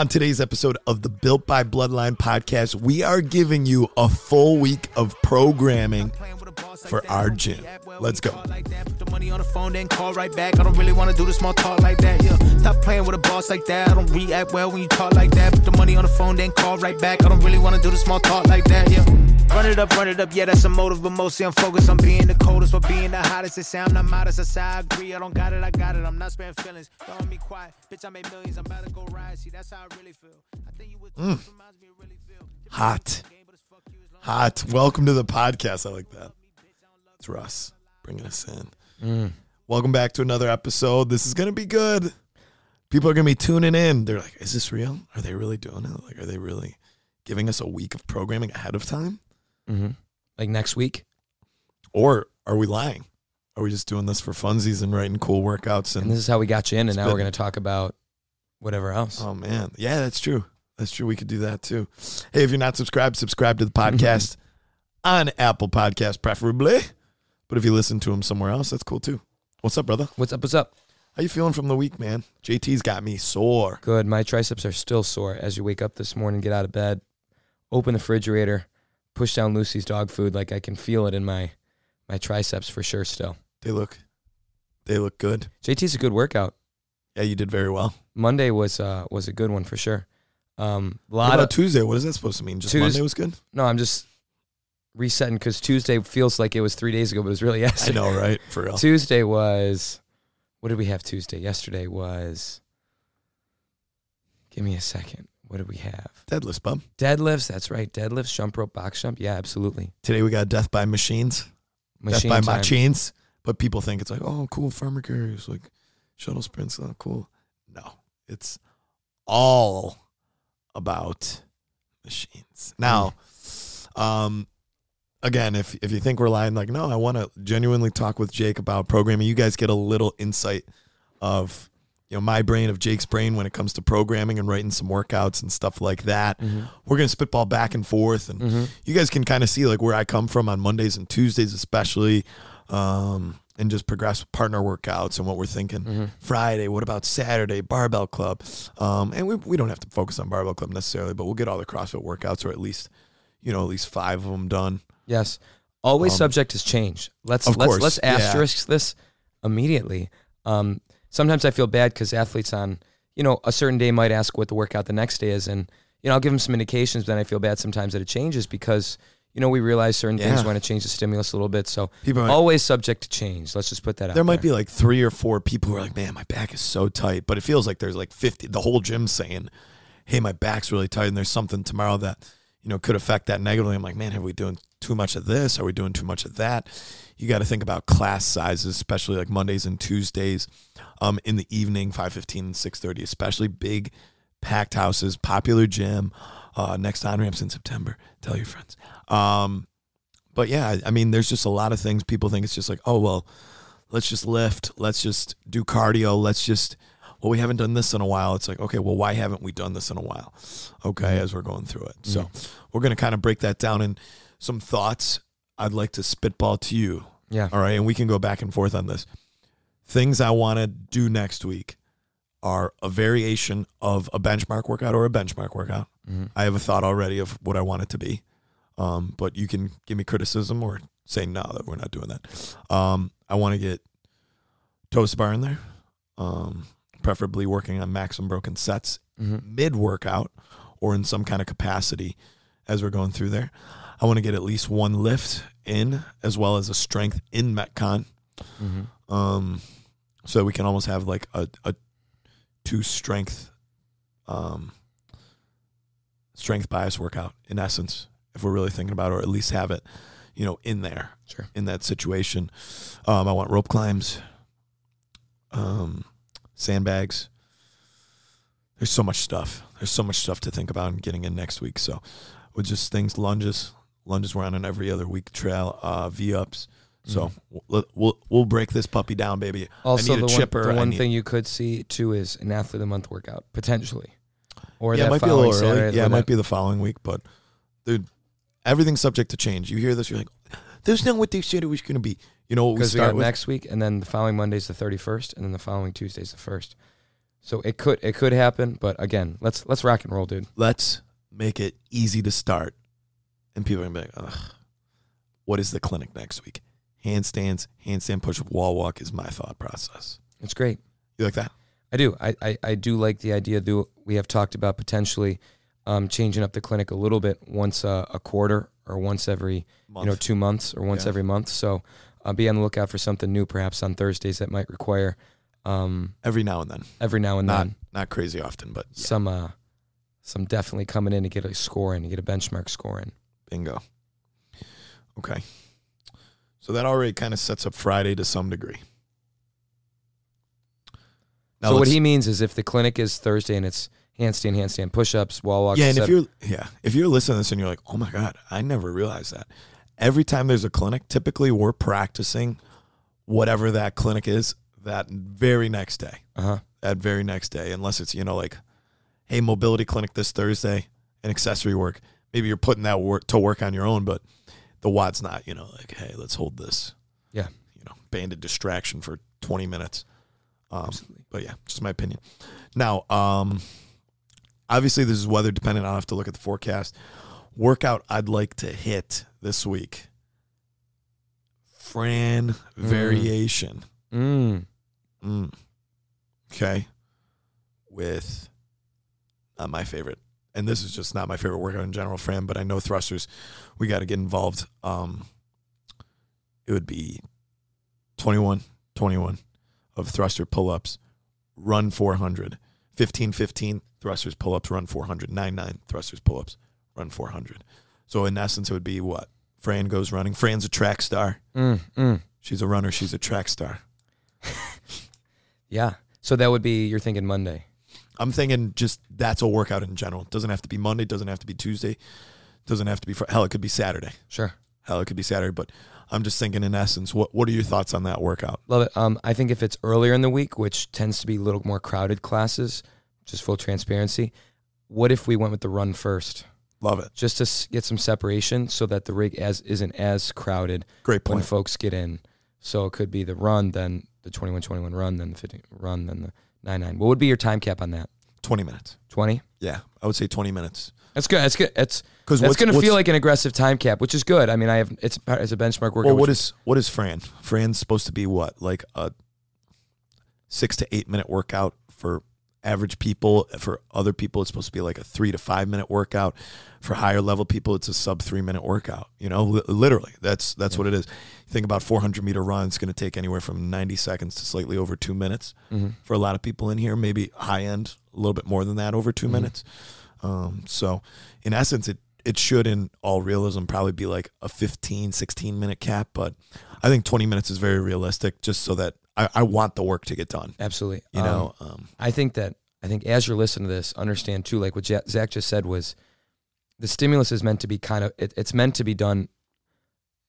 On today's episode of the Built by Bloodline podcast, we are giving you a full week of programming for our gym. Let's go. Money on the phone, then call right back. I don't really want to do the small talk like that. Yeah, stop playing with a boss like that. I don't react well when you talk like that. Put the money on the phone, then call right back. I don't really want to do the small talk like that. Yeah, run it up, run it up. Yeah, that's a motive, but mostly I'm focused on being the coldest or being the hottest. They say I'm not modest. I say I agree. I don't got it, I got it. I'm not sparing feelings. Don't me quiet, bitch. I made millions. I'm about to go ride. See, that's how I really feel. I think you would. Mm. Reminds me of really feel. Hot. Hot. Welcome to the podcast. I like that. It's Russ bringing us in. Mm. Welcome back to another episode. This is going to be good. People are going to be tuning in. They're like, is this real? Are they really doing it? Like, are they really giving us a week of programming ahead of time? Mm-hmm. Like next week. Or are we lying? Are we just doing this for funsies and writing cool workouts? And And this is how we got you in, and now Spit. we're going to talk about whatever else. oh man, yeah, that's true. That's true. We could do that too. Hey, if you're not subscribed, subscribe to the podcast on Apple Podcast, preferably. But if you listen to them somewhere else, that's cool too. What's up, brother? What's up? What's up? How you feeling from the week, man? JT's got me sore. Good. My triceps are still sore as you wake up this morning, get out of bed, open the refrigerator, push down Lucy's dog food. Like I can feel it in my my triceps for sure. Still, They look, they look good. JT's a good workout. Yeah, you did very well. Monday was uh was a good one for sure. Um, a What lot about of Tuesday? What is that supposed to mean? Just Tues- Monday was good. no, I'm just resetting because Tuesday feels like it was three days ago, but it was really yesterday. I know, right? For real. Tuesday was what did we have Tuesday? Yesterday was give me a second. What did we have? Deadlifts, bub. Deadlifts, that's right. Deadlifts, jump rope, box jump. Yeah, absolutely. Today we got death by machines. Machine death by time. machines. But people think it's like, oh, cool farmer carries, like shuttle sprints, oh, cool. No, it's all about machines. Now, um, again, if if you think we're lying, like, no, I want to genuinely talk with Jake about programming. You guys get a little insight of you know my brain of Jake's brain when it comes to programming and writing some workouts and stuff like that. Mhm. We're gonna spitball back and forth, and Mhm. you guys can kind of see like where I come from on Mondays and Tuesdays, especially, um, and just progress with partner workouts and what we're thinking. Mhm. Friday, what about Saturday? Barbell Club, um, and we we don't have to focus on Barbell Club necessarily, but we'll get all the CrossFit workouts or at least you know at least five of them done. Yes. Always Um, subject has changed. Let's let's course, let's yeah. asterisk this immediately. Um, sometimes I feel bad because athletes on you know a certain day might ask what the workout the next day is, and you know I'll give them some indications. But then I feel bad sometimes that it changes because you know we realize certain things want to change the stimulus a little bit. So People might, always subject to change. Let's just put that out. there might be like three or four people who are like, man, my back is so tight, but it feels like there's like fifty. The whole gym saying, hey, my back's really tight, and there's something tomorrow that you know could affect that negatively. I'm like, man, have we doing too much of this? Are we doing too much of that? You got to think about class sizes, especially like Mondays and Tuesdays, um, in the evening, five fifteen and six thirty, especially big packed houses, popular gym. Uh, next on ramps in September. Tell your friends. Um, but yeah, I, I mean, there's just a lot of things people think it's just like, oh well, let's just lift, let's just do cardio, let's just. Well, we haven't done this in a while. It's like, okay, well, why haven't we done this in a while? Okay, as we're going through it. So we're going to kind of break that down in some thoughts. I'd like to spitball to you. yeah. All right. And we can go back and forth on this. Things I want to do next week are a variation of a benchmark workout or a benchmark workout. Mhm. I have a thought already of what I want it to be. Um, but you can give me criticism or say no that we're not doing that. Um, I want to get toes to bar in there. Um, preferably working on maximum broken sets Mhm. mid workout or in some kind of capacity as we're going through there. I want to get at least one lift in as well as a strength in Metcon. Mhm. Um, so we can almost have like a, a two strength um, strength bias workout in essence, if we're really thinking about it, or at least have it, you know, in there Sure. in that situation. Um, I want rope climbs, um, sandbags. There's so much stuff. There's so much stuff to think about and getting in next week. So, with just things, lunges, lunges we're on an every other week trail, uh, V ups. So mm-hmm. we'll, we'll we'll break this puppy down, baby. Also, I need the a one, the I one need- thing you could see too is an athlete of the month workout potentially, or yeah, it might be a following little early. Saturday, Yeah, it might be the following week, but dude, everything's subject to change. You hear this, you're like, "There's not what they said it was going to be." You know what we because we, start got with? next week, and then the following Monday's the thirty first, and then the following Tuesday's the first. So it could it could happen, but again, let's let's rock and roll, dude. Let's make it easy to start. And people are gonna be like, ugh, what is the clinic next week? Handstands, handstand push up, wall walk is my thought process. It's great. You like that? I do. I, I, I do like the idea that we have talked about potentially um, changing up the clinic a little bit once a, a quarter or once every Month. you know two months or once Yeah. every month. So uh, be on the lookout for something new, perhaps on Thursdays that might require um, Every now and then. every now and Not then not crazy often, but yeah, some uh, some definitely coming in to get a score in, to get a benchmark score in. bingo. Okay. So that already kind of sets up Friday to some degree. Now so what he means is if the clinic is Thursday and it's handstand, handstand, push-ups, wall walks. yeah, and if you're yeah, if you're listening to this and you're like, oh my god, I never realized that. Every time there's a clinic, typically we're practicing whatever that clinic is that very next day. uh-huh. That very next day, unless it's you know like, hey, mobility clinic this Thursday and accessory work. Maybe you're putting that work to work on your own, but the WOD's not. You know, like hey, let's hold this. Yeah. You know, banded distraction for 20 minutes. Um, Absolutely. but yeah, just my opinion. Now, um, obviously this is weather dependent. I'll have to look at the forecast. Workout I'd like to hit this week. Fran variation. Mm. Mm. Okay. With not my favorite. And this is just not my favorite workout in general, Fran, but I know thrusters, we got to get involved. Um, it would be 21, 21 of thruster pull ups, run 400, 15, 15 thrusters pull ups, run 400, 9, 9 thrusters pull ups, run 400. So in essence, it would be what? Fran goes running. Fran's a track star. Mm. Mm. She's a runner. She's a track star. Yeah. So that would be you're thinking Monday. I'm thinking just that's a workout in general. Doesn't have to be Monday. Doesn't have to be Tuesday. Doesn't have to be fr- hell. It could be Saturday. Sure. Hell, it could be Saturday. But I'm just thinking in essence. What What are your thoughts on that workout? Love it. Um, I think if it's earlier in the week, which tends to be a little more crowded classes, just full transparency, what if we went with the run first, Love it. just to s- get some separation so that the rig as isn't as crowded Great point. when folks get in. So it could be the run, then the 21-21 run, then the 50 run, then the 9-9. What would be your time cap on that? 20 minutes. 20? Yeah, I would say 20 minutes. That's good. That's good. It's Because that's going to feel like an aggressive time cap, which is good. I mean, I have it's as a benchmark workout. Well, what is what is Fran? Fran's supposed to be what like a six to eight minute workout for average people. For other people, it's supposed to be like a three to five minute workout. For higher level people, it's a sub three minute workout. You know, li- literally, that's that's what it is. Think about 400 meter run, it's going to take anywhere from 90 seconds to slightly over two minutes. Mhm. For a lot of people in here, maybe high end, a little bit more than that, over 2 minutes. Um, so, in essence, it it should, in all realism, probably be like a 15, 16 minute cap. But I think 20 minutes is very realistic, just so that I, I want the work to get done. absolutely. You Um, know, um, I think that I think as you're listening to this, understand too, like what Zach just said was, the stimulus is meant to be kind of it, it's meant to be done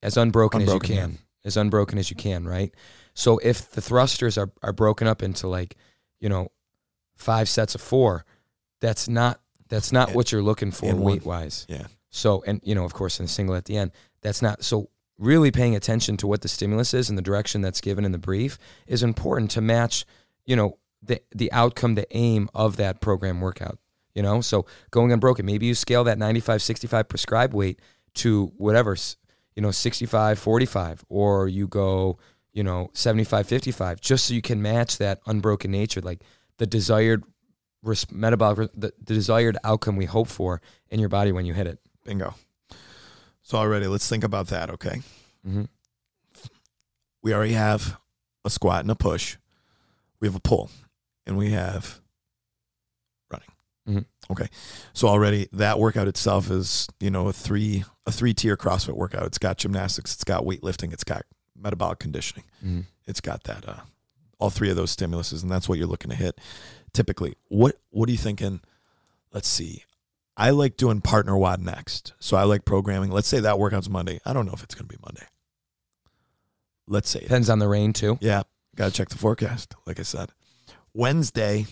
as unbroken, Unbroken, as you can, as unbroken as you can, right? So if the thrusters are are broken up into like, you know, five sets of four, that's not that's not And- what you're looking for weight wise. yeah, So, and you know, of course, in a single at the end, that's not so. Really paying attention to what the stimulus is and the direction that's given in the brief is important to match, you know, the the outcome, the aim of that program workout. You know, so going unbroken, maybe you scale that 95, 65 prescribed weight to whatever, you know, 65, 45, or you go, you know, 75, 55, just so you can match that unbroken nature, like the desired metabolic, the, the desired outcome we hope for in your body when you hit it. bingo. So already, let's think about that. Okay, Mm-hmm. we already have a squat and a push. We have a pull, and we have running. Mhm. Okay, so already that workout itself is you know a three a three tier CrossFit workout. It's got gymnastics, it's got weightlifting, it's got metabolic conditioning. Mm-hmm. It's got that uh, all three of those stimuluses, and that's what you're looking to hit. Typically, what what are you thinking? Let's see. I like doing partner WOD next, so I like programming. Let's say that workout's Monday. I don't know if it's going to be Monday. Let's say it Depends on the rain too. yeah, gotta check the forecast. Like I said, Wednesday,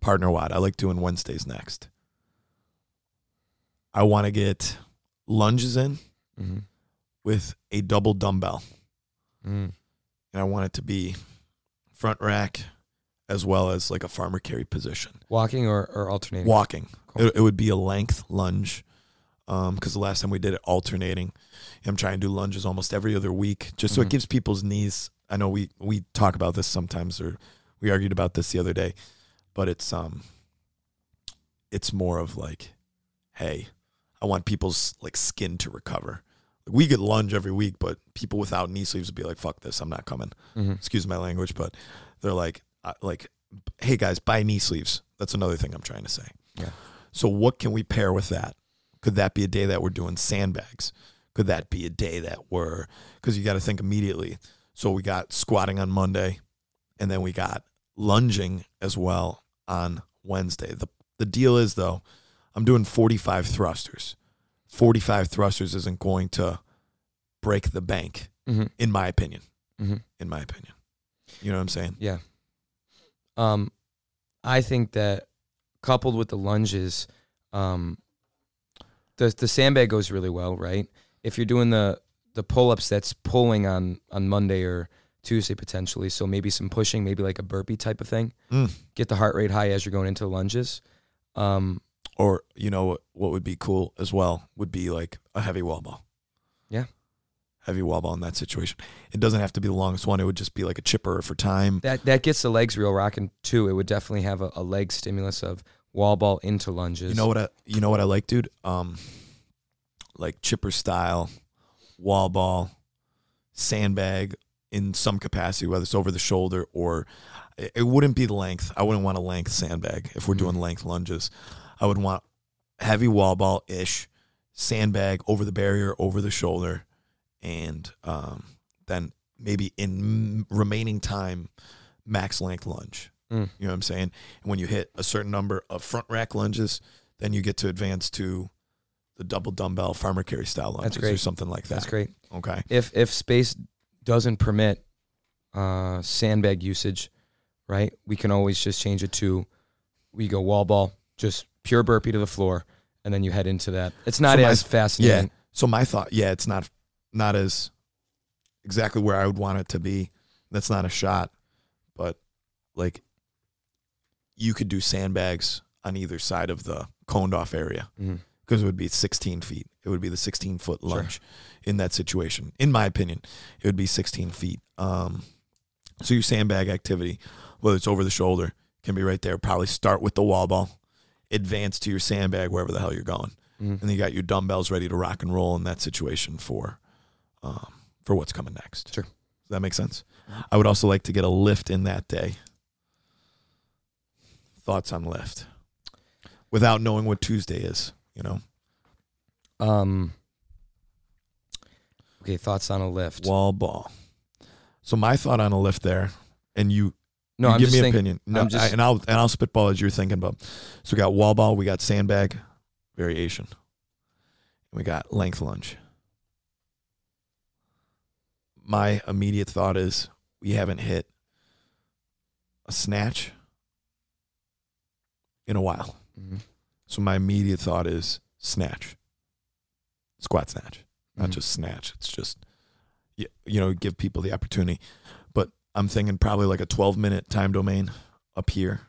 partner WOD. I like doing Wednesdays next. I want to get lunges in Mm-hmm. with a double dumbbell, Mm. and I want it to be front rack, as well as like a farmer carry position. Walking or, or alternating? Walking. Cool. It, it would be a length lunge. Um, because the last time we did it alternating, I'm trying to do lunges almost every other week, just so Mhm. it gives people's knees. I know we we talk about this sometimes, or we argued about this the other day, but it's um, it's more of like, hey, I want people's like skin to recover. We could lunge every week, but people without knee sleeves would be like, "Fuck this, I'm not coming." Mhm. Excuse my language, but they're like, uh, like, hey guys, buy knee sleeves. That's another thing I'm trying to say. Yeah. So what can we pair with that? Could that be a day that we're doing sandbags? Could that be a day that we're because you got to think immediately. So we got squatting on Monday, and then we got lunging as well on Wednesday. The the deal is though, I'm doing 45 thrusters. 45 thrusters isn't going to break the bank, Mhm. in my opinion. Mhm. In my opinion, you know what I'm saying? Yeah. Um, I think that coupled with the lunges, um, the the sandbag goes really well, right? If you're doing the the pull ups, that's pulling on on Monday or Tuesday potentially. So maybe some pushing, maybe like a burpee type of thing. Mm. Get the heart rate high as you're going into lunges. Um, Or you know what, what would be cool as well would be like a heavy wall ball. Heavy wall ball in that situation. It doesn't have to be the longest one. It would just be like a chipper for time. that that gets the legs real rocking too. It would definitely have a, a leg stimulus of wall ball into lunges. You know what I you know what I like, dude? Um like chipper style, wall ball, sandbag in some capacity, whether it's over the shoulder or it it wouldn't be the length. I wouldn't want a length sandbag if we're Mhm. doing length lunges. I would want heavy wall ball ish, sandbag over the barrier, over the shoulder, and um, then maybe in remaining time, max length lunge. Mm. You know what I'm saying? And when you hit a certain number of front rack lunges, then you get to advance to the double dumbbell farmer carry style lunges or something like that. That's great. Okay. if if space doesn't permit uh, sandbag usage, right? We can always just change it to we go wall ball, just pure burpee to the floor, and then you head into that. It's not So my- as fascinating. So my thought, yeah, it's not not as exactly where I would want it to be. That's not a shot, but like you could do sandbags on either side of the coned off area because it would be 16 feet. It would be the 16 foot lunge in that situation. In my opinion, it would be 16 feet. Um, so your sandbag activity, whether it's over the shoulder, can be right there. Probably start with the wall ball, advance to your sandbag wherever the hell you're going Mhm. and then you got your dumbbells ready to rock and roll in that situation for um, for what's coming next. Sure. Does that make sense? I would also like to get a lift in that day. Thoughts on lift without knowing what Tuesday is, you know? Um. Okay, thoughts on a lift? Wall ball. So my thought on a lift there, and you, no, you I'm give me thinking. opinion. No, I'm just- I- and I'll and I'll spitball as you're thinking about. So we got wall ball, we got sandbag variation, and we got length lunge. My immediate thought is we haven't hit a snatch in a while. Mhm. So my immediate thought is snatch, squat snatch, not Mhm. just snatch. It's just y- you know give people the opportunity. But I'm thinking probably like a 12 minute time domain up here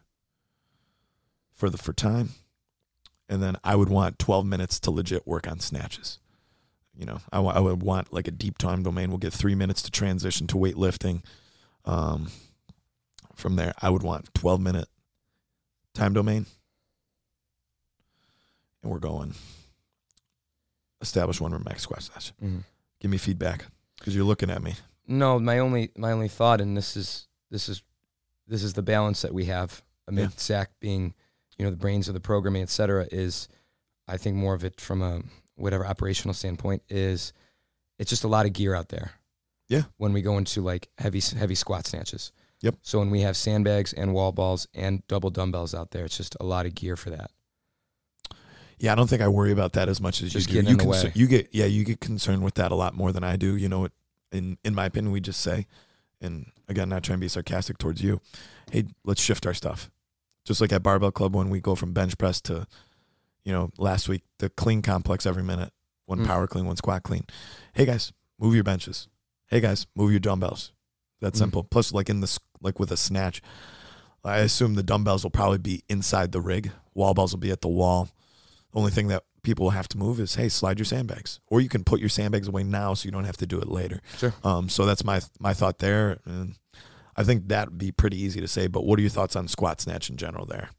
for the for time, and then I would want 12 minutes to legit work on snatches. You know, I, would want like a deep time domain. We'll get three minutes to transition to weightlifting. Um, from there, I would want 12 minute time domain. And we're going establish one rep max squat snatch. Mhm. Give me feedback because you're looking at me. No, my only my only thought, and this is this is this is the balance that we have amid Yeah. Zach being, you know, the brains of the programming, et cetera, is I think more of it from a whatever operational standpoint is it's just a lot of gear out there. Yeah. When we go into like heavy heavy squat snatches. Yep. So when we have sandbags and wall balls and double dumbbells out there, it's just a lot of gear for that. Yeah, I don't think I worry about that as much as Just you do. You, in the way. you get yeah, you get concerned with that a lot more than I do. You know, in in my opinion, we just say, and again, not trying to be sarcastic towards you. Hey, let's shift our stuff. Just like at Barbell Club when we go from bench press to, you know, last week the clean complex every minute, one Mm. power clean, one squat clean. Hey guys, move your benches. Hey guys, move your dumbbells. That's Mm. simple. Plus, like in this, like with a snatch, I assume the dumbbells will probably be inside the rig. Wall balls will be at the wall. Only thing that people will have to move is hey, slide your sandbags, or you can put your sandbags away now so you don't have to do it later. Sure. Um, so that's my my thought there, and I think that'd be pretty easy to say. But what are your thoughts on squat snatch in general there?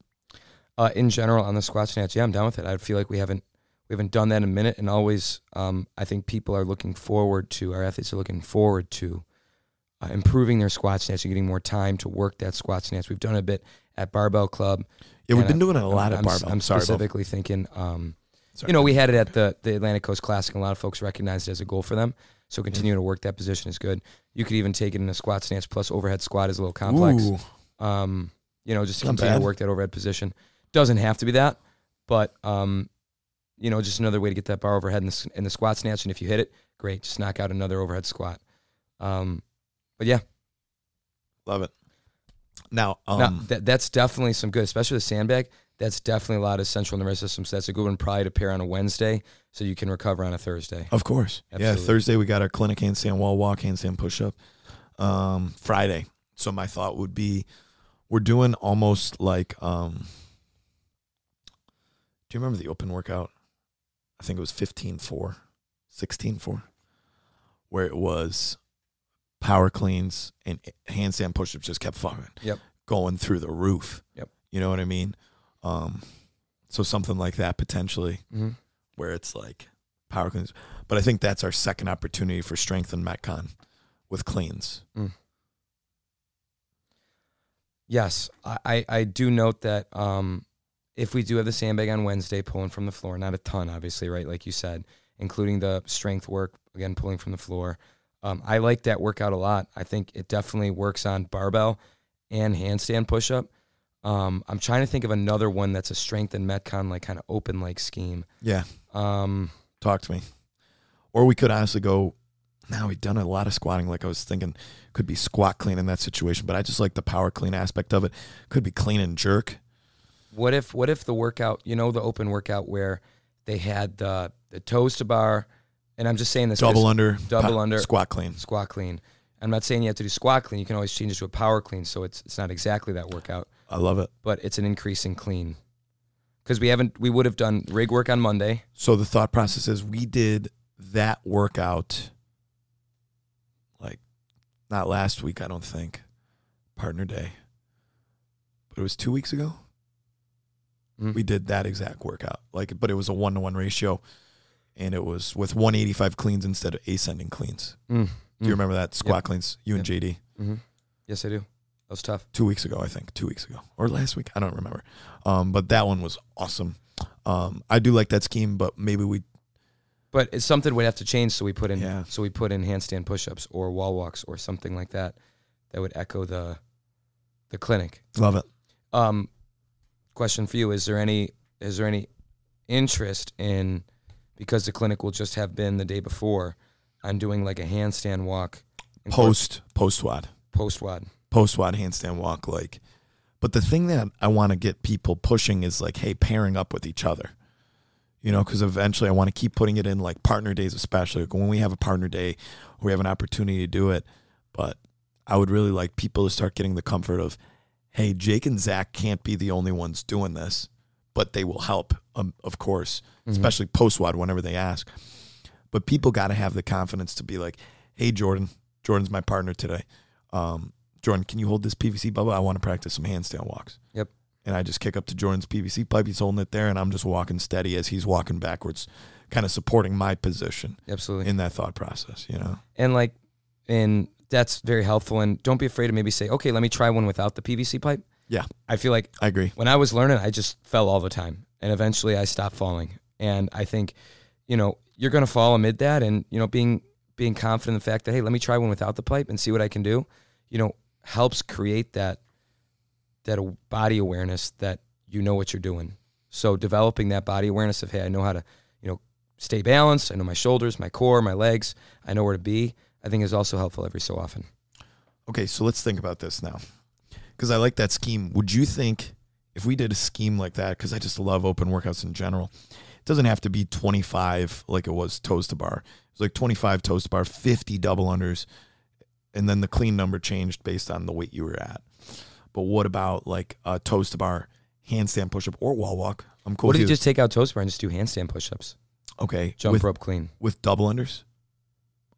Uh, in general, on the squat snatch, yeah, I'm down with it. I feel like we haven't we haven't done that in a minute, and always, um, I think people are looking forward to our athletes are looking forward to uh, improving their squat snatch and getting more time to work that squat snatch. We've done a bit at Barbell Club. Yeah, we've been doing a lot I'm, at barbell. I'm Sorry, Bo. specifically thinking, um, Sorry. you know, we had it at the the Atlantic Coast Classic, and a lot of folks recognized it as a goal for them. So continuing to work that position is good. You could even take it in a squat snatch plus overhead squat is a little complex. Um, you know, just to Not continue bad. to work that overhead position. Doesn't have to be that, but um, you know, just another way to get that bar overhead in the, in the squat snatch. And if you hit it, great, just knock out another overhead squat. Um, but yeah, love it. Now, um, no, that, that's definitely some good, especially the sandbag. That's definitely a lot of central nervous system. So that's a good one, probably to pair on a Wednesday, so you can recover on a Thursday. Of course. Yeah, Thursday we got our clinic handstand wall walk, handstand push up. Um, Friday. So my thought would be we're doing almost like um Do you remember the open workout? I think it was 15-4, 16-4, where it was power cleans and handstand push-ups just kept fucking Yep. going through the roof. Yep. You know what I mean? Um so something like that potentially Mm-hmm. where it's like power cleans. But I think that's our second opportunity for strength in Metcon with cleans. Yes, I, I, I do note that um, if we do have the sandbag on Wednesday, pulling from the floor, not a ton, obviously, right? Like you said, including the strength work, again, pulling from the floor. Um, I like that workout a lot. I think it definitely works on barbell and handstand pushup. Um, I'm trying to think of another one that's a strength and Metcon, like kind of open like scheme. Yeah. Um, Talk to me. Or we could honestly go, now we've done a lot of squatting. Like I was thinking, could be squat clean in that situation, but I just like the power clean aspect of it. Could be clean and jerk. What if what if the workout, you know, the open workout where they had the the toes to bar, and I'm just saying this Double under. double pa- under. Squat clean. squat clean. I'm not saying you have to do squat clean. You can always change it to a power clean, so it's it's not exactly that workout, I love it. but it's an increase in clean. Because we haven't, we would have done rig work on Monday. So the thought process is we did that workout like not last week, I don't think. Partner day. But it was two weeks ago. Mhm. We did that exact workout. Like but it was a one to one ratio and it was with one eighty five cleans instead of ascending cleans. Mm. Do you remember that? Squat cleans, you and JD. hmm Yes, I do. That was tough. Two weeks ago, I think. Two weeks ago. Or last week. I don't remember. Um, but that one was awesome. Um, I do like that scheme, but maybe we But it's something we'd have to change, so we put in, Yeah. so we put in handstand push-ups or wall walks or something like that, that would echo the, the clinic. love it. Um, question for you: Is there any is there any interest in because the clinic will just have been the day before on doing like a handstand walk? Post post WOD. post WOD? post WOD handstand walk like but the thing that i want to get people pushing is like hey pairing up with each other. You know because eventually i want to keep putting it in like partner days especially like when we have a partner day we have an opportunity to do it. But i would really like people to start getting the comfort of hey jake and zach can't be the only ones doing this but they will help um, of course especially post WOD whenever they ask but people got to have the confidence to be like hey jordan jordan's my partner today um, Jordan, can you hold this PVC bubble? I want to practice some handstand walks. Yep. And I just kick up to Jordan's PVC pipe. He's holding it there, and I'm just walking steady as he's walking backwards, kind of supporting my position Absolutely. in that thought process. You know, and like, and that's very helpful. And don't be afraid to maybe say, okay, let me try one without the PVC pipe. Yeah. I feel like I agree. when I was learning, I just fell all the time, and eventually I stopped falling. And I think, you know, you're gonna fall amid that, and you know, being being confident in the fact that hey, let me try one without the pipe and see what I can do, you know, helps create that that body awareness that you know what you're doing. So developing that body awareness of hey, I know how to, you know, stay balanced. I know my shoulders, my core, my legs. I know where to be. I think is also helpful every so often. Okay, so let's think about this now, because I like that scheme. Would you think if we did a scheme like that? Because I just love open workouts in general. It doesn't have to be 25 like it was toes to bar. It was like 25 toes to bar, 50 double unders, and then the clean number changed based on the weight you were at. but what about like a toes to bar handstand push up or wall walk? I'm cool. What if you just take out toes to bar and just do handstand push-ups, okay jump with, rope clean? with double unders?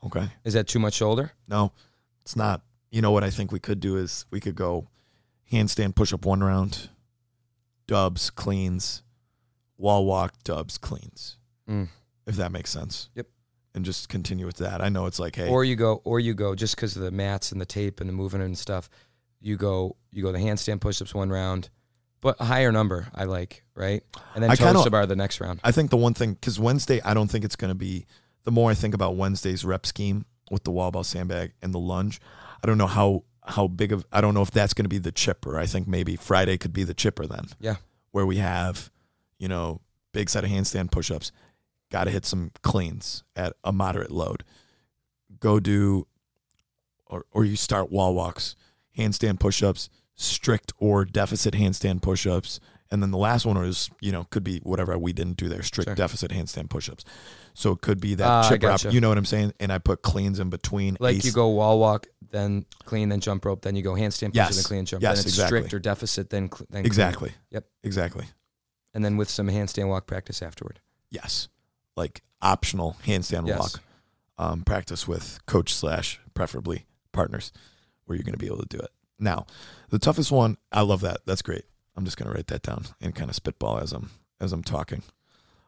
Okay, Is that too much shoulder? no, it's not. You know what I think we could do is we could go handstand push up one round, dubs cleans, wall walk dubs cleans. Mm. If that makes sense. Yep. And just continue with that. I know it's like, hey, Or you go, or you go just because of the mats and the tape and the movement and stuff. You go, you go the handstand push-ups one round, but a higher number I like, right? And then I kinda- to bar the next round. I think the one thing because Wednesday, I don't think it's going to be. The more I think about Wednesday's rep scheme with the wall ball sandbag and the lunge, I don't know how how big of. I don't know if that's going to be the chipper. I think maybe Friday could be the chipper then. Yeah. where we have, you know, big set of handstand push-ups. Got to hit some cleans at a moderate load. Go do, or or you start wall walks, handstand push-ups, strict or deficit handstand push-ups, and then the last one is you know could be whatever we didn't do there, strict Sure. deficit handstand push-ups. So it could be that I chipper up. You know what I'm saying? And I put cleans in between. Like ace- you go wall walk, then clean, then jump rope, then you go handstand push, Yes. then clean, jump. Yes, then it's exactly. strict or deficit, then cl- then clean. exactly. Yep. Exactly. and then with some handstand walk practice afterward. Yes. Like optional handstand Yes. walk um, practice with coach slash preferably partners where you're going to be able to do it. Now, the toughest one, I love that. That's great. I'm just going to write that down and kind of spitball as I'm as I'm talking.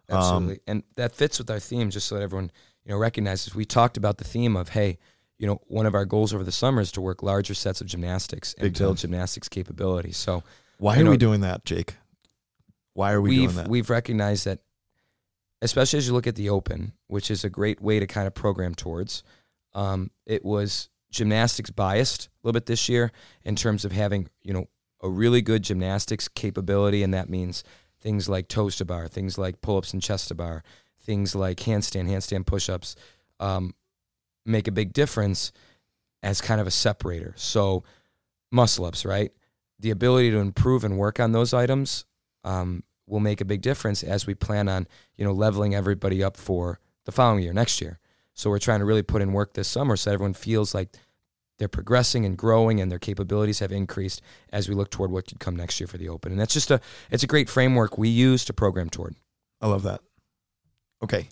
Um, Absolutely. and that fits with our theme, just so that everyone, you know, recognizes. We talked about the theme of, hey, you know, one of our goals over the summer is to work larger sets of gymnastics and build time. gymnastics capability. So Why are know- we doing that, Jake? Why are we doing that? we've recognized that, especially as you look at the open, which is a great way to kind of program towards. Um, it was gymnastics biased a little bit this year in terms of having you know a really good gymnastics capability, and that means things like toes to bar, things like pull ups and chest to bar, things like handstand, handstand push ups, um, make a big difference as kind of a separator. So muscle ups, right? The ability to improve and work on those items um, will make a big difference as we plan on, you know, leveling everybody up for the following year, next year. So we're trying to really put in work this summer so everyone feels like they're progressing and growing and their capabilities have increased as we look toward what could come next year for the open. And that's just a it's a great framework we use to program toward. I love that. Okay.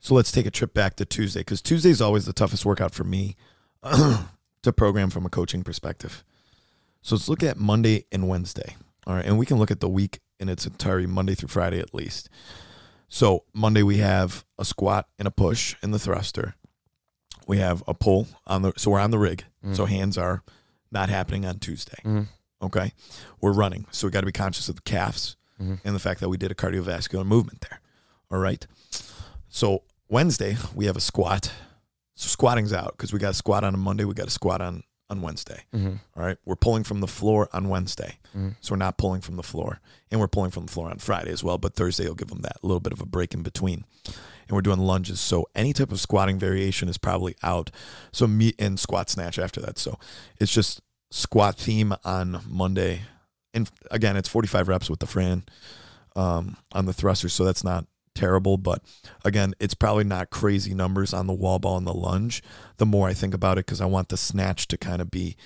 So let's take a trip back to Tuesday because Tuesday is always the toughest workout for me to program from a coaching perspective. So let's look at Monday and Wednesday. All right. And we can look at the week in its entirety, Monday through Friday at least. So Monday we have a squat and a push in the thruster. We have a pull on the so we're on the rig. So hands are not happening on Tuesday. Mhm. Okay. We're running. So we got to be conscious of the calves Mhm. and the fact that we did a cardiovascular movement there. All right. So Wednesday we have a squat. So squatting's out because we got a squat on a Monday. We got a squat on on Wednesday. Mm-hmm. All right. We're pulling from the floor on Wednesday. Mhm. So we're not pulling from the floor. And we're pulling from the floor on Friday as well. But Thursday will give them that little bit of a break in between. And we're doing lunges. So any type of squatting variation is probably out. So meet and squat snatch after that. So it's just squat theme on Monday. And again, it's 45 reps with the Fran um, on the thruster. So that's not terrible. But again, it's probably not crazy numbers on the wall ball and the lunge. The more I think about it, because I want the snatch to kind of be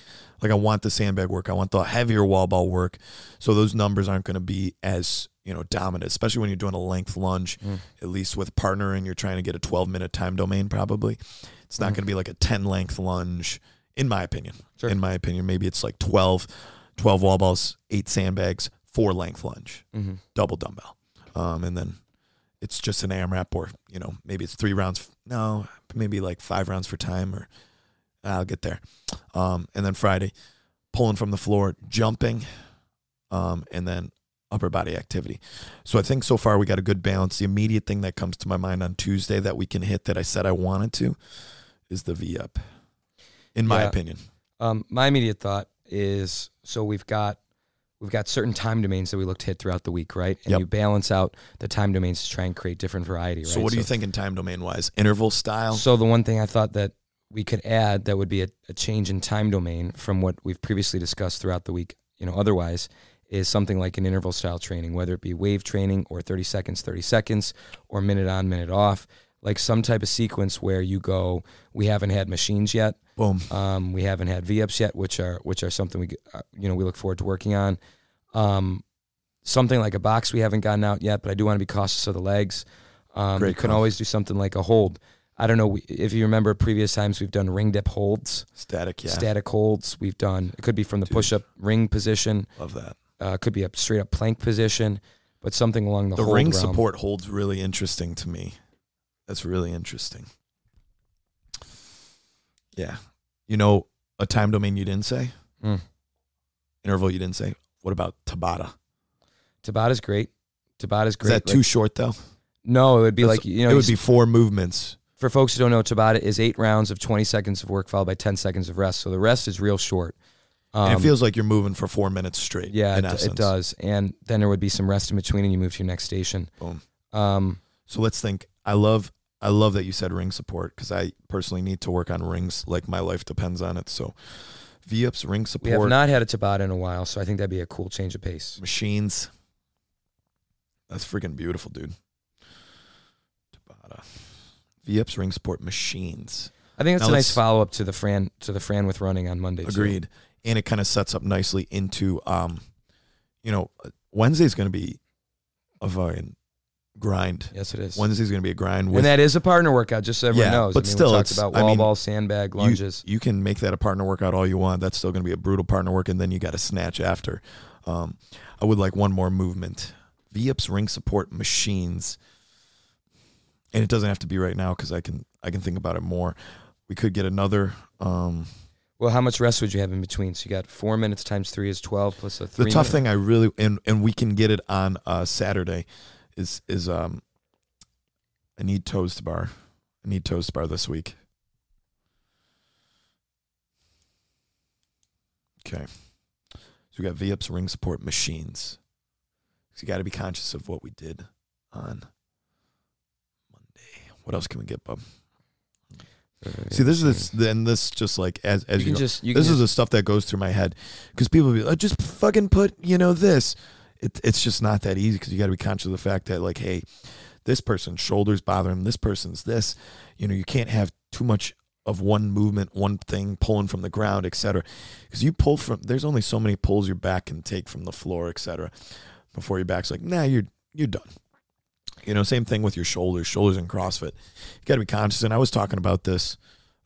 like I want the sandbag work. I want the heavier wall ball work. So those numbers aren't going to be as you know dominant, especially when you're doing a length lunge. Mm. At least with partner and you're trying to get a 12 minute time domain. Probably it's not Mhm. going to be like a 10 length lunge, in my opinion. Sure. In my opinion, maybe it's like 12, 12 wall balls, eight sandbags, four length lunge Mm-hmm. double dumbbell. Um, and then it's just an AMRAP or, you know, maybe it's three rounds. No, maybe like five rounds for time or I'll get there. Um, and then Friday, pulling from the floor, jumping, um, and then upper body activity. So I think so far we got a good balance. The immediate thing that comes to my mind on Tuesday that we can hit that I said I wanted to is the V up, in my Yeah. opinion. Um, my immediate thought is so we've got we've got certain time domains that we look to hit throughout the week, right? And Yep. you balance out the time domains to try and create different variety, right? So what do you think in time domain wise? Interval style? So the one thing I thought that we could add that would be a, a change in time domain from what we've previously discussed throughout the week, you know, otherwise is something like an interval style training, whether it be wave training or 30 seconds, 30 seconds, or minute on, minute off. Like some type of sequence where you go. We haven't had machines yet. Boom. Um, we haven't had V ups yet, which are which are something we uh, you know we look forward to working on. Um, something like a box we haven't gotten out yet, but I do want to be cautious of the legs. Um, Great you can call. always do something like a hold. I don't know if you remember previous times we've done ring dip holds, Static. Yeah. static holds. We've done it could be from the Dude. push up ring position, Love that. uh, could be a straight up plank position, but something along the, The ring realm. support holds really interesting to me. That's really interesting. Yeah. You know, a time domain you didn't say? Hmm. Interval you didn't say? What about Tabata? Tabata's great. Tabata's Is great. that Like- too short though? no, it would be That's- like you know it would be four movements. for folks who don't know, Tabata is eight rounds of 20 seconds of work followed by 10 seconds of rest. So the rest is real short. Um, it feels like you're moving for four minutes straight. yeah, it, it does. And then there would be some rest in between, and you move to your next station. Boom. Um, So let's think. I love I love that you said ring support because I personally need to work on rings. Like my life depends on it. So V ups, ring support. we have not had a Tabata in a while, so I think that'd be a cool change of pace. machines. That's freaking beautiful, dude. Tabata. V ups, ring support, machines. I think that's Now a nice follow up to the Fran to the Fran with running on Monday. too. Agreed. And it kind of sets up nicely into, um, you know, Wednesday's going to be a fucking grind. Yes, it is. Wednesday's going to be a grind. With and that is a partner workout, just so everyone Yeah, knows. but I mean, still, we talked it's- about I wall mean, ball, sandbag, lunges. You, can make that a partner workout all you want. That's still going to be a brutal partner work, and then you got to snatch after. Um, I would like one more movement. V ups, ring support, machines, and it doesn't have to be right now because I can I can think about it more. We could get another. Um, well, how much rest would you have in between? So you got four minutes times three is 12 plus a three. the tough minute- thing I really and and we can get it on uh, Saturday is is um I need toes to bar. I need toes to bar this week. Okay. So we got V ups, ring support, machines. So you got to be conscious of what we did on Monday. What else can we get, bub? See, this is then this just like as as You you, can go, just you this is just, the stuff that goes through my head because people be like, just fucking put you know this. It, it's just not that easy because you got to be conscious of the fact that like, hey, this person's shoulders bother him. This person's this. You know, you can't have too much of one movement, one thing pulling from the ground, etc. Because you pull from, there's only so many pulls your back can take from the floor, etc. Before your back's like, nah, you're you're done. You know, same thing with your shoulders, shoulders in CrossFit. You got to be conscious. And I was talking about this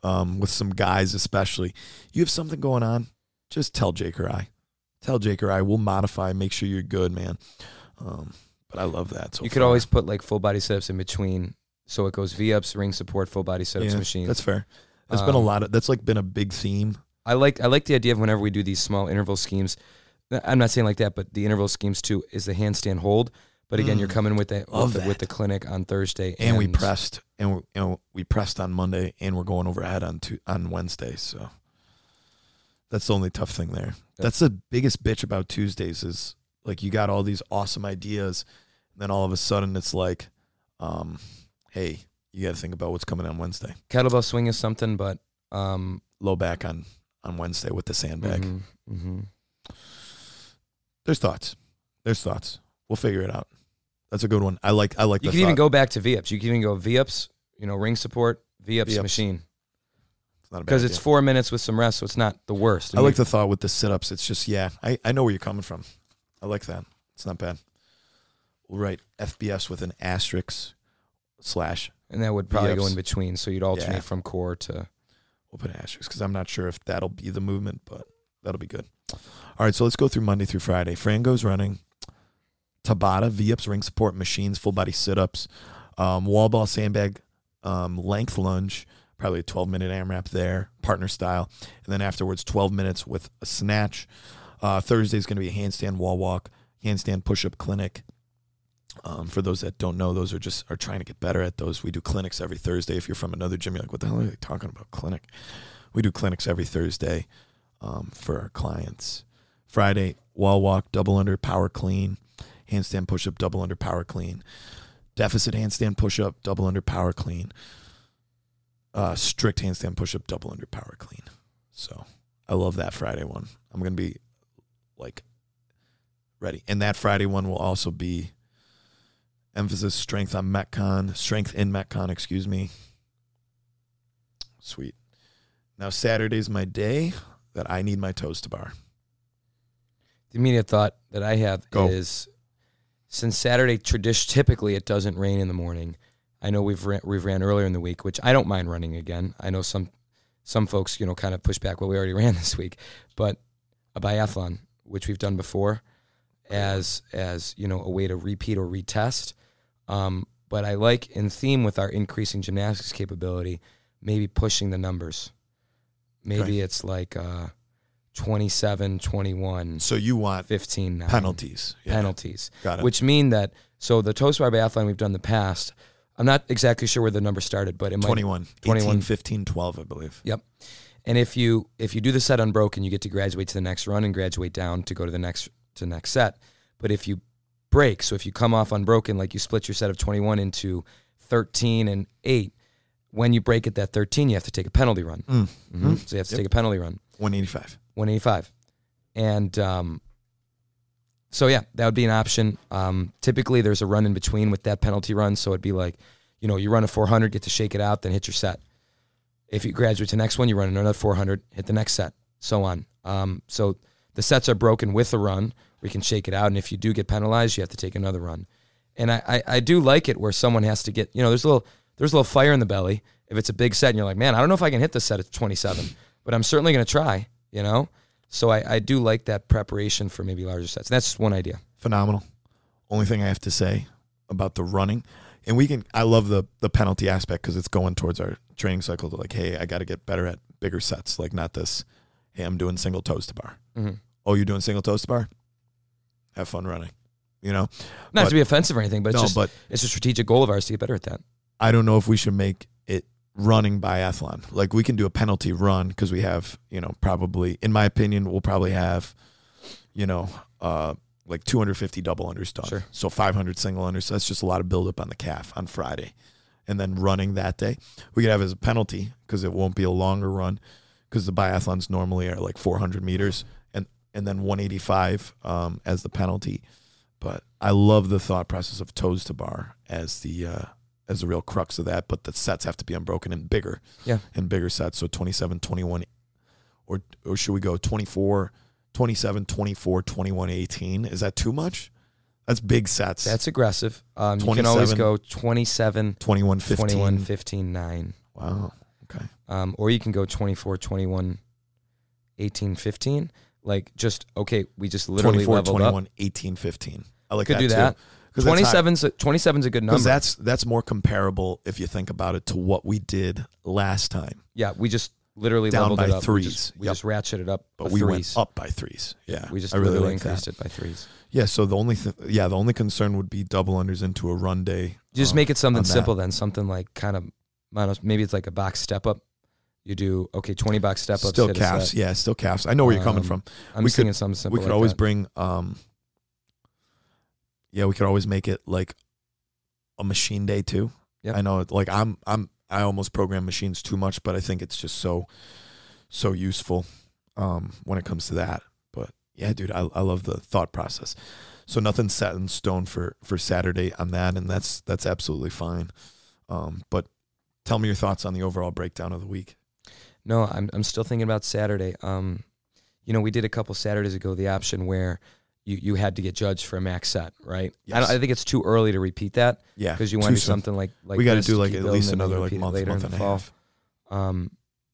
um, with some guys, especially. You have something going on, just tell Jake or I. Tell Jake or I. We'll modify, make sure you're good, man. Um, but I love that. So you could far. always put like full body sit ups in between. So it goes V ups, ring support, full body sit ups, Yeah, machines. That's fair. There's been a Um, lot of that's like been a big theme. I like I like the idea of whenever we do these small interval schemes. I'm not saying like that, but the interval schemes too is the handstand hold. But again, you're Mm. coming with that with, the, with the clinic on Thursday, And, we pressed, and we, you know, we pressed on Monday, and we're going overhead on tu- on Wednesday. So that's the only tough thing there. That's the biggest bitch about Tuesdays is like you got all these awesome ideas, and then all of a sudden it's like, um, hey, you got to think about what's coming on Wednesday. kettlebell swing is something, but um, Low back on on Wednesday with the sandbag. mhm, mhm. There's thoughts. There's thoughts. We'll figure it out. That's a good one. I like. I like. you can even go back to V ups. You can even go V ups, you know, ring support, V ups machine not because it's four minutes with some rest, so it's not the worst. I like the thought with the sit ups. It's just yeah. I I know where you're coming from. I like that. It's not bad. We'll write FBS with an asterisk slash. and that would probably go in between, so you'd alternate Yeah. from core to. We'll put an asterisk because I'm not sure if that'll be the movement, but that'll be good. All right, so let's go through Monday through Friday. Fran goes running. Tabata, V ups, ring support, machines, full body sit ups, um, wall ball, sandbag, um, length lunge, probably a 12 minute AMRAP there, partner style. And then afterwards, 12 minutes with a snatch. Uh, Thursday is going to be a handstand wall walk, handstand push up clinic. Um, for those that don't know, those are just are trying to get better at those. We do clinics every Thursday. If you're from another gym, you're like, what the hell are they talking about? Clinic. We do clinics every Thursday um, for our clients. Friday, wall walk, double under, power clean, handstand push up, double under, power clean, deficit handstand push up, double under, power clean, uh, strict handstand push up, double under, power clean. So I love that Friday one. I'm going to be like ready. And that Friday one will also be Emphasis strength on Metcon, strength in Metcon, excuse me. Sweet. Now Saturday's my day that I need my toes to bar. The immediate thought that I have Go. is since Saturday tradition typically it doesn't rain in the morning. I know we've ran, we've ran earlier in the week, which I don't mind running again. I know some some folks you know kind of push back. Well, we already ran this week, but a biathlon, which we've done before, as as you know a way to repeat or retest. Um, but I like in theme with our increasing gymnastics capability, maybe pushing the numbers. Maybe it's like uh, 27, 21, So you want 15, 9 penalties. Yeah. penalties, Got it. which mean that so the toes to bar biathlon we've done in the past. I'm not exactly sure where the number started, but it might 21, 21. 18, 15, 12, I believe. Yep. And if you if you do the set unbroken, you get to graduate to the next run and graduate down to go to the next to the next set. But if you break, so if you come off unbroken, like you split your set of 21 into 13 and 8, when you break at that 13, you have to take a penalty run. Mm. Mhm. So you have to Yep. take a penalty run. 185. 185. And um, so, yeah, that would be an option. Um, typically, there's a run in between with that penalty run. So it'd be like, you know, you run a 400, get to shake it out, then hit your set. If you graduate to the next one, you run another 400, hit the next set, so on. Um, so the sets are broken with a run We can shake it out. And if you do get penalized, you have to take another run. And I, I, I do like it where someone has to get, you know, there's a little there's a little fire in the belly if it's a big set and you're like, man, I don't know if I can hit this set at 27, but I'm certainly going to try, you know? So I, I do like that preparation for maybe larger sets. That's one idea. Phenomenal. Only thing I have to say about the running, and we can, I love the, the penalty aspect because it's going towards our training cycle to like, hey, I got to get better at bigger sets. Like, not this, hey, I'm doing single toes to bar. Mhm. Oh, you're doing single toes to bar? Have fun running. You know? Not But- to be offensive or anything, but it's no, just but it's a strategic goal of ours to get better at that. I don't know if we should make running biathlon. Like we can do a penalty run because we have, you know, probably, in my opinion, we'll probably have, you know, uh, like 250 double unders done. Sure. So 500 single unders. So that's just a lot of buildup on the calf on Friday. And then running that day, we could have as a penalty because it won't be a longer run because the biathlons normally are like 400 meters and, and then 185 um, as the penalty. But I love the thought process of toes to bar as the, uh, as the real crux of that, but the sets have to be unbroken and bigger. Yeah. And bigger sets. So 27, 21, or, or should we go 24, 27, 24, 21, 18? Is that too much? That's big sets. That's aggressive. Um, you can always go 27, 21, 15. 21, 15, 9. Wow. Okay. Um, or you can go 24, 21, 18, 15. Like just, okay, we just literally 24, leveled 21, up. 18, 15. I like Could that do too. that. 'Cause that's high. 27's a, 27's a good number. That's that's more comparable if you think about it to what we did last time, yeah, we just literally Down leveled by it up. threes. We just, we Yep. just ratcheted up but we threes. went up by threes. Yeah, We just I really literally like that. increased it by threes. Yeah, so the only th- yeah the only concern would be double unders into a run day. You just um, make it something on that. simple then, something like kind of, I maybe it's like a box step up. You do okay, twenty box step ups. Still calves, yeah, still calves. I know where you're coming Um, from. I'm we could- something simple. we could like always that. bring um yeah we could always make it like a machine day too. Yeah. i know like i'm i'm i almost program machines too much but i think it's just so so useful um when it comes to that. But yeah dude i, I love the thought process. So nothing's set in stone for for saturday on that and that's that's absolutely fine. Um but tell me your thoughts on the overall breakdown of the week. No, I'm I'm still thinking about Saturday. Um, you know, we did a couple Saturdays ago the option where you, you had to get judged for a max set, right? I, don't, Yes. I think it's too early to repeat that yeah because you want to do something like like we got to do like at least another like month later month in and the fall. half Um,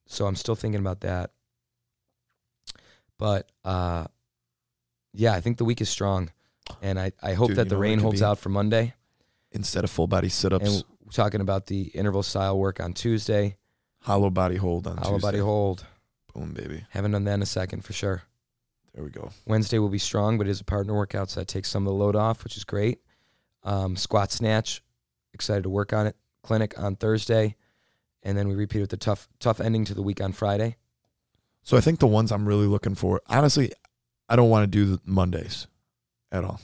so I'm still thinking about that. But uh, yeah, I think the week is strong, and I, I hope Dude, that the know what it rain holds out for Monday. instead of full body sit ups talking about the interval style work on Tuesday, hollow body hold on hollow Tuesday. body hold. Boom, baby. Haven't done that in a second for sure. There we go. Wednesday will be strong, but it is a partner workout, so that takes some of the load off, which is great. Um, squat snatch, excited to work on it. Clinic on Thursday, and then we repeat with the tough tough ending to the week on Friday. So I think the ones I'm really looking for, honestly, I don't want to do the Mondays at all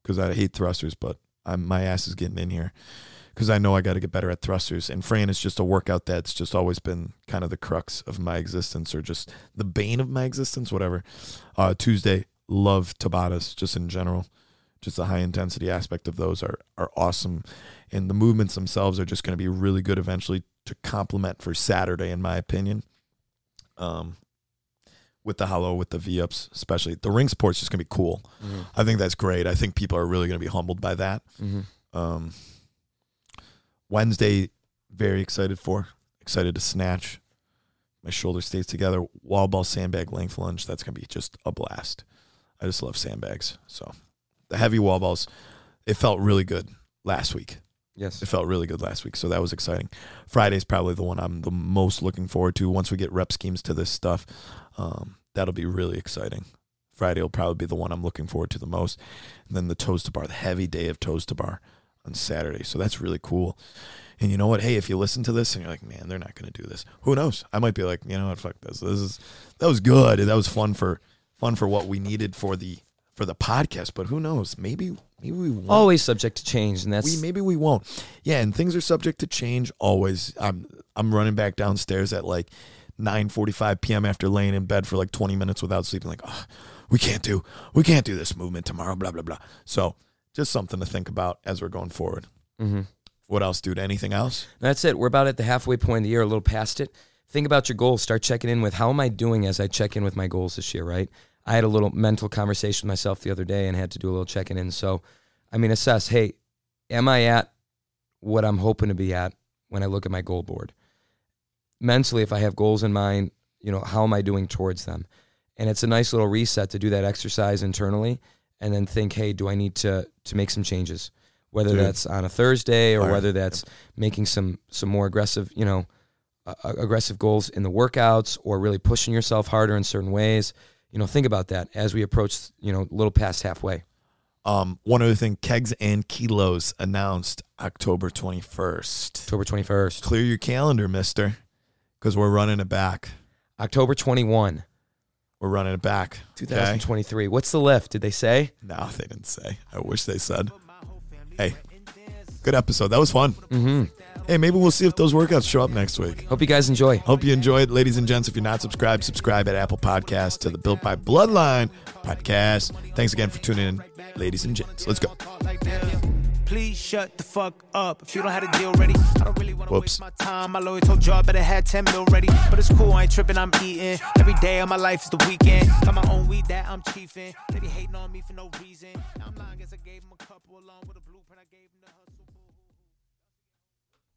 because I hate thrusters, but I'm, my ass is getting in here because I know I got to get better at thrusters. And Fran is just a workout that's just always been kind of the crux of my existence or just the bane of my existence, whatever. Uh, Tuesday, love Tabatas just in general. just the high intensity aspect of those are are awesome, and the movements themselves are just going to be really good eventually to complement for Saturday, in my opinion. Um, with the hollow, with the V ups, especially the ring support's just gonna be cool. Mm-hmm. I think that's great. I think people are really gonna be humbled by that. Mm-hmm. Um, Wednesday, very excited for. Excited to snatch. My shoulder stays together. Wall ball sandbag length lunge. That's gonna be just a blast. I just love sandbags. So the heavy wall balls, it felt really good last week. Yes. It felt really good last week, so that was exciting. Friday's probably the one I'm the most looking forward to. Once we get rep schemes to this stuff, um, that'll be really exciting. Friday will probably be the one I'm looking forward to the most, and then the toes to bar, the heavy day of toes to bar on Saturday. So that's really cool. And you know what? Hey, if you listen to this and you're like, man, they're not going to do this. Who knows? I might be like, you know what? Fuck this. This is that was good. That was fun for fun for what we needed for the for the podcast. But who knows? Maybe maybe we won't. Always subject to change, and that's we maybe we won't. Yeah, and things are subject to change always. I'm I'm running back downstairs at like 9:45 p.m. after laying in bed for like 20 minutes without sleeping. Like, oh, we can't do we can't do this movement tomorrow. Blah blah blah. So just something to think about as we're going forward. hmm What else, dude? Anything else? That's it. We're about at the halfway point of the year, a little past it. Think about your goals. Start checking in with how am I doing as I check in with my goals this year, right? I had a little mental conversation with myself the other day and had to do a little checking in. So, I mean, assess hey, am I at what I'm hoping to be at when I look at my goal board? Mentally, if I have goals in mind, you know, how am I doing towards them? And it's a nice little reset to do that exercise internally and then think, hey, do I need to to make some changes? Whether Dude. that's on a Thursday or Fire. whether that's making some some more aggressive, you know, uh, aggressive goals in the workouts or really pushing yourself harder in certain ways. You know, think about that as we approach, you know, a little past halfway. Um, one other thing, kegs and kilos announced October 21st. October 21st. Clear your calendar, mister, because we're running it back. October 21, We're running it back. okay? 2023. What's the lift? Did they say? No, they didn't say. I wish they said. Hey, good episode. That was fun. Mm-hmm. Hey, maybe we'll see if those workouts show up next week. Hope you guys enjoy. Hope you enjoyed, ladies and gents. If you're not subscribed, subscribe at Apple Podcasts to the Built by Bloodline podcast. Thanks again for tuning in, ladies and gents. Let's go. Please shut the fuck up. If you don't have a deal ready, I don't really wanna Whoops. waste my time. My lawyer told you I better have 10 mil ready. But it's cool, I ain't tripping, I'm eating. Every day of my life is the weekend. Got my own weed that I'm chiefing. They be hating on me for no reason. I'm lying, guess I gave him a couple along with a